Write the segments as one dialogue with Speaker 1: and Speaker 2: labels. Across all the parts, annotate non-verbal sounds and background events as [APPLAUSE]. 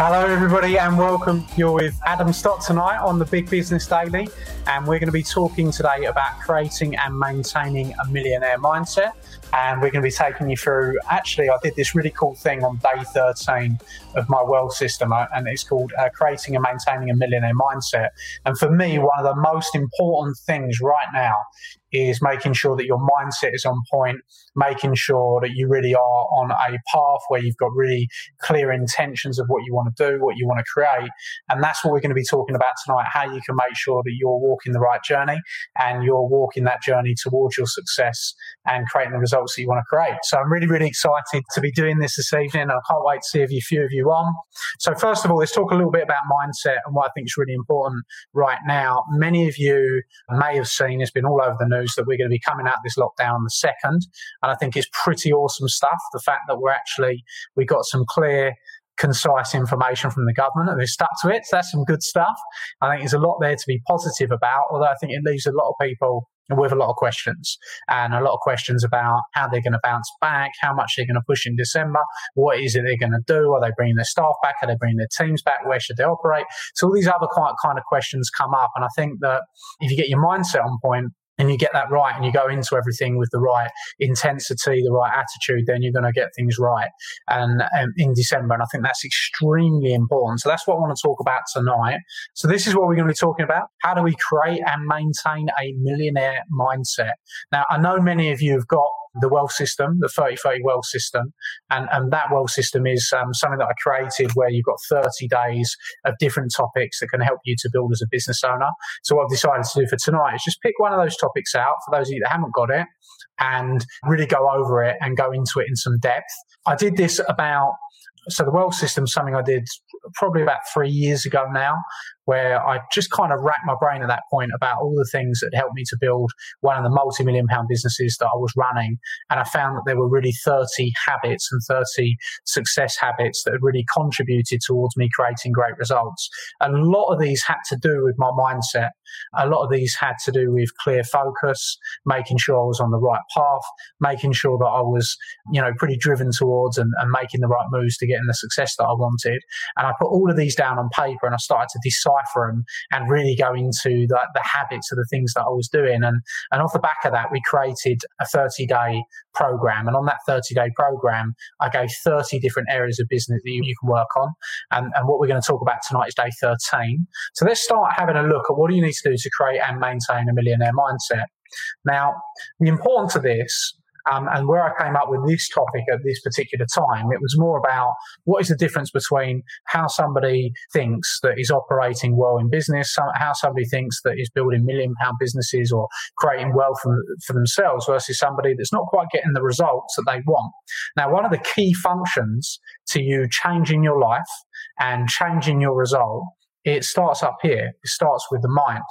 Speaker 1: Hello, everybody, and welcome. You're with Adam Stott tonight on the Big Business Daily, and we're going to be talking today about creating and maintaining a millionaire mindset. And we're going to be taking you through. Actually, I did this really cool thing on day 13 of my wealth system, uh, and it's called uh, Creating and Maintaining a Millionaire Mindset. And for me, one of the most important things right now is making sure that your mindset is on point, making sure that you really are on a path where you've got really clear intentions of what you want to do, what you want to create. And that's what we're going to be talking about tonight how you can make sure that you're walking the right journey and you're walking that journey towards your success and creating the results that you want to create. So I'm really, really excited to be doing this this evening. I can't wait to see a few of you on. So, first of all, let's talk a little bit about mindset and what I think is really important right now. Many of you may have seen, it's been all over the news that we're going to be coming out of this lockdown on the second. And I think it's pretty awesome stuff. The fact that we're actually, we got some clear concise information from the government and they stuck to it. So that's some good stuff. I think there's a lot there to be positive about, although I think it leaves a lot of people with a lot of questions and a lot of questions about how they're going to bounce back, how much they're going to push in December, what is it they're going to do? Are they bringing their staff back? Are they bringing their teams back? Where should they operate? So all these other kind of questions come up. And I think that if you get your mindset on point, and you get that right and you go into everything with the right intensity, the right attitude, then you're going to get things right. And um, in December, and I think that's extremely important. So that's what I want to talk about tonight. So this is what we're going to be talking about. How do we create and maintain a millionaire mindset? Now, I know many of you have got the wealth system, the 30 30 wealth system. And, and that wealth system is um, something that I created where you've got 30 days of different topics that can help you to build as a business owner. So what I've decided to do for tonight is just pick one of those topics out for those of you that haven't got it and really go over it and go into it in some depth. I did this about so the wealth system something I did probably about three years ago now, where I just kind of racked my brain at that point about all the things that helped me to build one of the multi million pound businesses that I was running. And I found that there were really 30 habits and 30 success habits that had really contributed towards me creating great results. A lot of these had to do with my mindset. A lot of these had to do with clear focus, making sure I was on the right path, making sure that I was, you know, pretty driven towards and, and making the right moves to get in the success that I wanted. And I put all of these down on paper and I started to them and really go into the, the habits of the things that I was doing. And, and off the back of that, we created a 30 day program. And on that 30 day program, I gave 30 different areas of business that you, you can work on. And, and what we're going to talk about tonight is day 13. So let's start having a look at what do you need to do to create and maintain a millionaire mindset. Now, the importance of this um, and where I came up with this topic at this particular time, it was more about what is the difference between how somebody thinks that is operating well in business, how somebody thinks that is building million pound businesses or creating wealth for, for themselves versus somebody that's not quite getting the results that they want. Now, one of the key functions to you changing your life and changing your result it starts up here. It starts with the mind.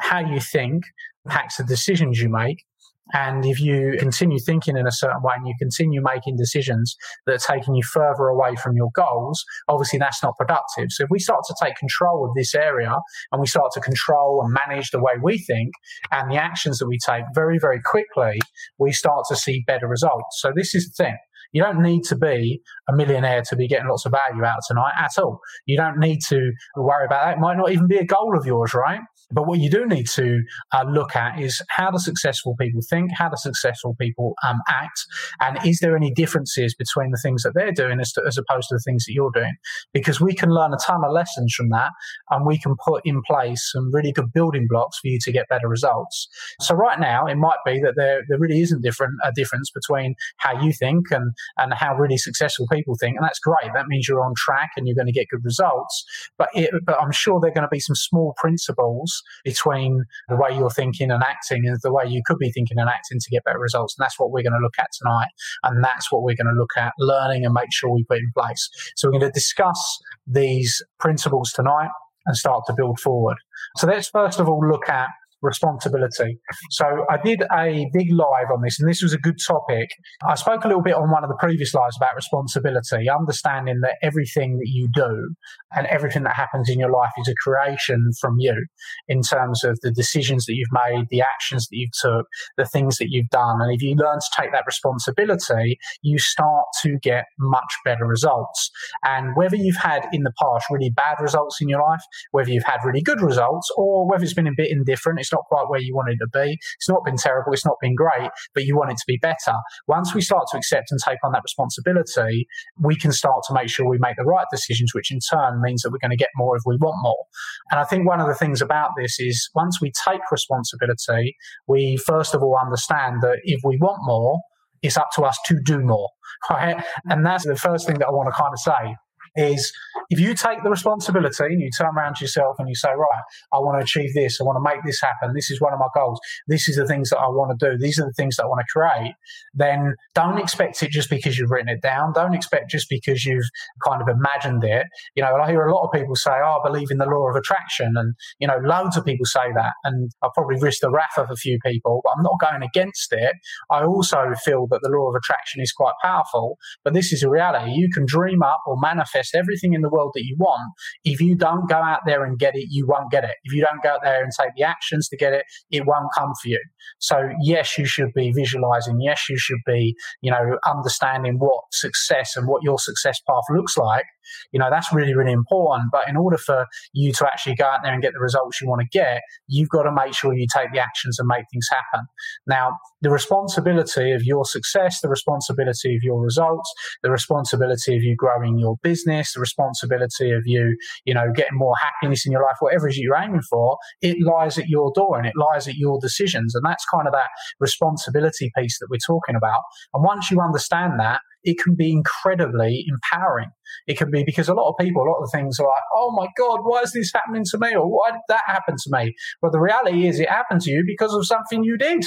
Speaker 1: How you think impacts the decisions you make, and if you continue thinking in a certain way and you continue making decisions that are taking you further away from your goals, obviously that's not productive. So if we start to take control of this area and we start to control and manage the way we think and the actions that we take very, very quickly, we start to see better results. So this is the thing. You don't need to be a millionaire to be getting lots of value out tonight at all. You don't need to worry about that. It might not even be a goal of yours, right? But what you do need to uh, look at is how do successful people think? How do successful people um, act? And is there any differences between the things that they're doing as, to, as opposed to the things that you're doing? Because we can learn a ton of lessons from that and we can put in place some really good building blocks for you to get better results. So right now, it might be that there, there really isn't different, a difference between how you think and, and how really successful people think. And that's great. That means you're on track and you're going to get good results. But, it, but I'm sure there are going to be some small principles between the way you're thinking and acting and the way you could be thinking and acting to get better results. And that's what we're going to look at tonight. And that's what we're going to look at learning and make sure we put in place. So we're going to discuss these principles tonight and start to build forward. So let's first of all look at responsibility. So I did a big live on this, and this was a good topic. I spoke a little bit on one of the previous lives about responsibility, understanding that everything that you do and everything that happens in your life is a creation from you in terms of the decisions that you've made, the actions that you've took, the things that you've done. And if you learn to take that responsibility, you start to get much better results. And whether you've had in the past really bad results in your life, whether you've had really good results, or whether it's been a bit indifferent, it's not quite where you wanted to be. It's not been terrible. It's not been great, but you want it to be better. Once we start to accept and take on that responsibility, we can start to make sure we make the right decisions, which in turn means that we're going to get more if we want more. And I think one of the things about this is once we take responsibility, we first of all understand that if we want more, it's up to us to do more. [LAUGHS] Right. And that's the first thing that I want to kind of say is if you take the responsibility and you turn around to yourself and you say, right, I want to achieve this, I want to make this happen, this is one of my goals, this is the things that I want to do, these are the things that I want to create, then don't expect it just because you've written it down. Don't expect just because you've kind of imagined it. You know, I hear a lot of people say, oh, I believe in the law of attraction. And, you know, loads of people say that. And I probably risk the wrath of a few people, but I'm not going against it. I also feel that the law of attraction is quite powerful, but this is a reality. You can dream up or manifest everything in the world that you want. If you don't go out there and get it, you won't get it. If you don't go out there and take the actions to get it, it won't come for you. So yes, you should be visualizing. Yes, you should be, you know, understanding what success and what your success path looks like. You know, that's really, really important. But in order for you to actually go out there and get the results you want to get, you've got to make sure you take the actions and make things happen. Now, the responsibility of your success, the responsibility of your results, the responsibility of you growing your business, the responsibility of you, you know, getting more happiness in your life, whatever it is you're aiming for, it lies at your door and it lies at your decisions. And that's kind of that responsibility piece that we're talking about. And once you understand that, it can be incredibly empowering. It can be because a lot of people, a lot of things are like, oh my God, why is this happening to me? Or why did that happen to me? But the reality is it happened to you because of something you did.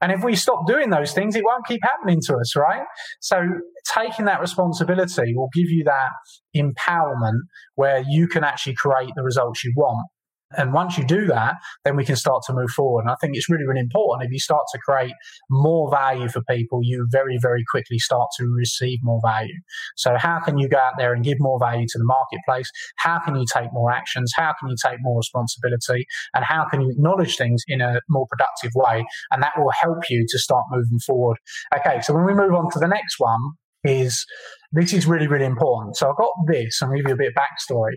Speaker 1: And if we stop doing those things, it won't keep happening to us, right? So taking that responsibility will give you that empowerment where you can actually create the results you want. And once you do that, then we can start to move forward. And I think it's really, really important. If you start to create more value for people, you very, very quickly start to receive more value. So how can you go out there and give more value to the marketplace? How can you take more actions? How can you take more responsibility? And how can you acknowledge things in a more productive way? And that will help you to start moving forward. Okay. So when we move on to the next one, is this is really, really important. So I got this. I'll give you a bit of backstory.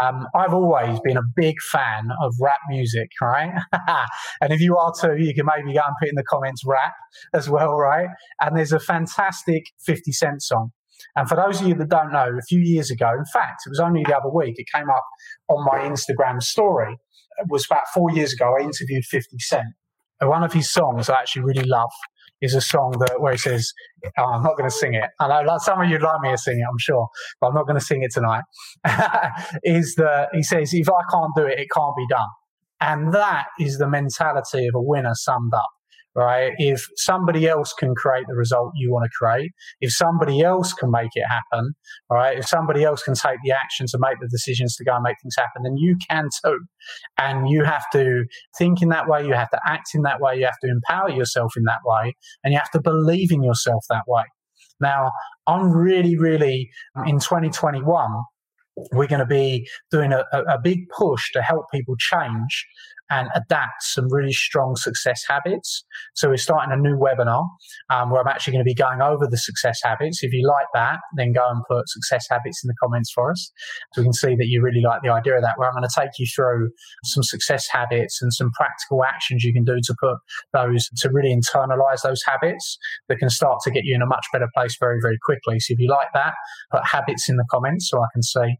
Speaker 1: Um, I've always been a big fan of rap music, right? [LAUGHS] and if you are too, you can maybe go and put in the comments rap as well, right? And there's a fantastic 50 Cent song. And for those of you that don't know, a few years ago, in fact, it was only the other week, it came up on my Instagram story. It was about four years ago. I interviewed 50 Cent. One of his songs I actually really love is a song that where he says, oh, "I'm not going to sing it." I know some of you'd like me to sing it, I'm sure, but I'm not going to sing it tonight. [LAUGHS] is that he says, "If I can't do it, it can't be done," and that is the mentality of a winner summed up right? If somebody else can create the result you want to create, if somebody else can make it happen, right? If somebody else can take the action to make the decisions to go and make things happen, then you can too. And you have to think in that way, you have to act in that way, you have to empower yourself in that way, and you have to believe in yourself that way. Now, I'm really, really um, in 2021 we're going to be doing a, a, big push to help people change and adapt some really strong success habits. So we're starting a new webinar um, where I'm actually going to be going over the success habits. If you like that, then go and put success habits in the comments for us. So we can see that you really like the idea of that, where I'm going to take you through some success habits and some practical actions you can do to put those, to really internalize those habits that can start to get you in a much better place very, very quickly. So if you like that, put habits in the comments so I can see.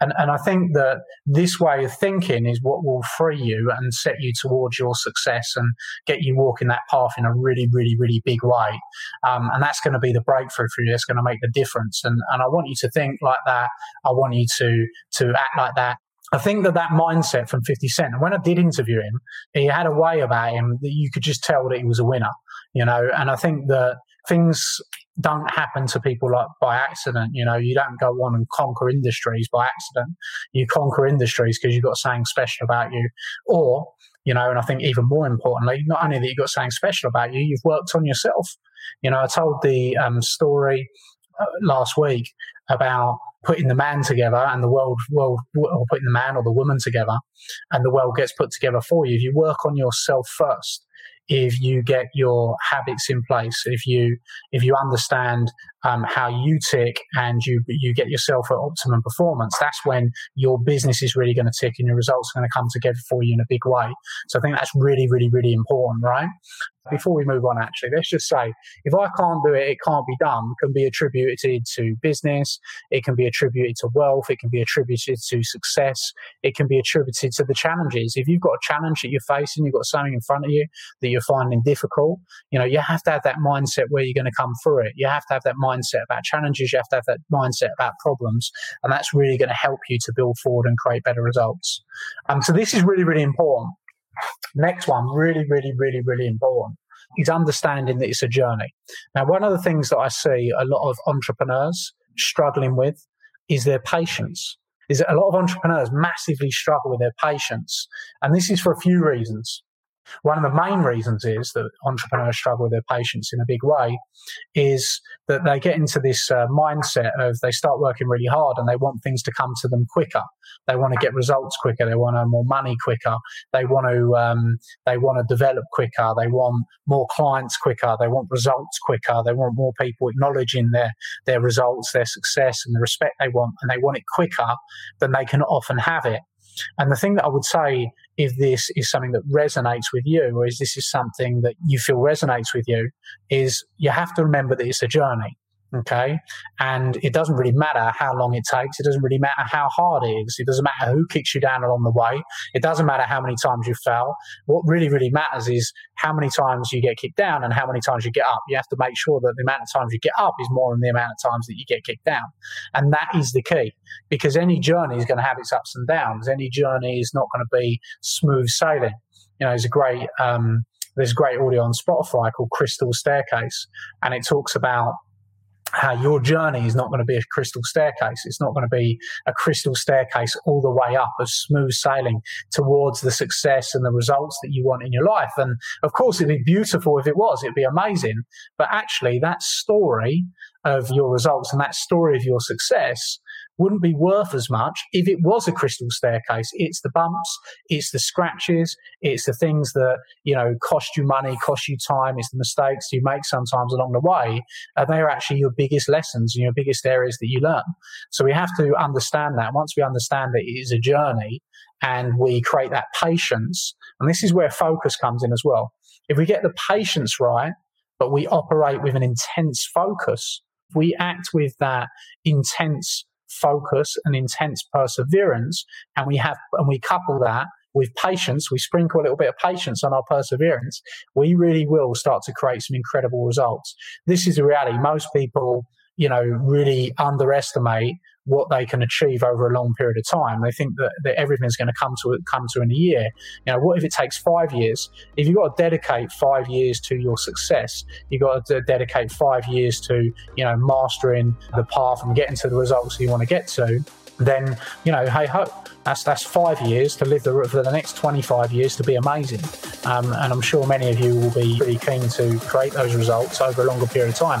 Speaker 1: And, and I think that this way of thinking is what will free you and set you towards your success and get you walking that path in a really, really, really big way. Um, and that's going to be the breakthrough for you. That's going to make the difference. And, and I want you to think like that. I want you to, to act like that. I think that that mindset from 50 Cent, when I did interview him, he had a way about him that you could just tell that he was a winner, you know, and I think that things don't happen to people like by accident. You know, you don't go on and conquer industries by accident. You conquer industries because you've got something special about you. Or, you know, and I think even more importantly, not only that you've got something special about you, you've worked on yourself. You know, I told the um, story uh, last week about putting the man together and the world, world, or putting the man or the woman together and the world gets put together for you. If you work on yourself first, if you get your habits in place, if you if you understand um, how you tick and you you get yourself at optimum performance, that's when your business is really going to tick and your results are going to come together for you in a big way. So I think that's really, really, really important, right? Before we move on, actually, let's just say if I can't do it, it can't be done, can be attributed to business, it can be attributed to wealth, it can be attributed to success, it can be attributed to the challenges. If you've got a challenge that you're facing, you've got something in front of you that you're finding difficult, you know, you have to have that mindset where you're going to come through it. You have to have that mindset about challenges, you have to have that mindset about problems, and that's really going to help you to build forward and create better results. Um, so this is really, really important. Next one, really, really, really, really important, is understanding that it's a journey. Now, one of the things that I see a lot of entrepreneurs struggling with is their patience. Is that a lot of entrepreneurs massively struggle with their patience. And this is for a few reasons. One of the main reasons is that entrepreneurs struggle with their patience in a big way is that they get into this uh, mindset of they start working really hard and they want things to come to them quicker. They want to get results quicker. They want to more money quicker. They want to um, they want to develop quicker. They want more clients quicker. They want results quicker. They want more people acknowledging their their results, their success, and the respect they want, and they want it quicker than they can often have it. And the thing that I would say, if this is something that resonates with you, or is this is something that you feel resonates with you, is you have to remember that it's a journey. Okay. And it doesn't really matter how long it takes. It doesn't really matter how hard it is. It doesn't matter who kicks you down along the way. It doesn't matter how many times you fail. What really, really matters is how many times you get kicked down and how many times you get up. You have to make sure that the amount of times you get up is more than the amount of times that you get kicked down. And that is the key because any journey is going to have its ups and downs. Any journey is not going to be smooth sailing. You know, there's a great, um, there's great audio on Spotify called Crystal Staircase and it talks about how your journey is not going to be a crystal staircase. It's not going to be a crystal staircase all the way up of smooth sailing towards the success and the results that you want in your life. And of course, it'd be beautiful if it was, it'd be amazing. But actually, that story of your results and that story of your success wouldn't be worth as much if it was a crystal staircase. It's the bumps, it's the scratches, it's the things that, you know, cost you money, cost you time, it's the mistakes you make sometimes along the way. Uh, and they're actually your biggest lessons and your biggest areas that you learn. So we have to understand that. Once we understand that it is a journey and we create that patience, and this is where focus comes in as well. If we get the patience right, but we operate with an intense focus, we act with that intense focus and intense perseverance, and we have and we couple that with patience, we sprinkle a little bit of patience on our perseverance, we really will start to create some incredible results. This is the reality. Most people, you know, really underestimate what they can achieve over a long period of time. They think that, that everything's going to come to come to in a year. You know, what if it takes five years? If you've got to dedicate five years to your success, you've got to dedicate five years to you know mastering the path and getting to the results you want to get to. Then you know, hey ho, that's that's five years to live the, for the next 25 years to be amazing. Um, and I'm sure many of you will be pretty keen to create those results over a longer period of time.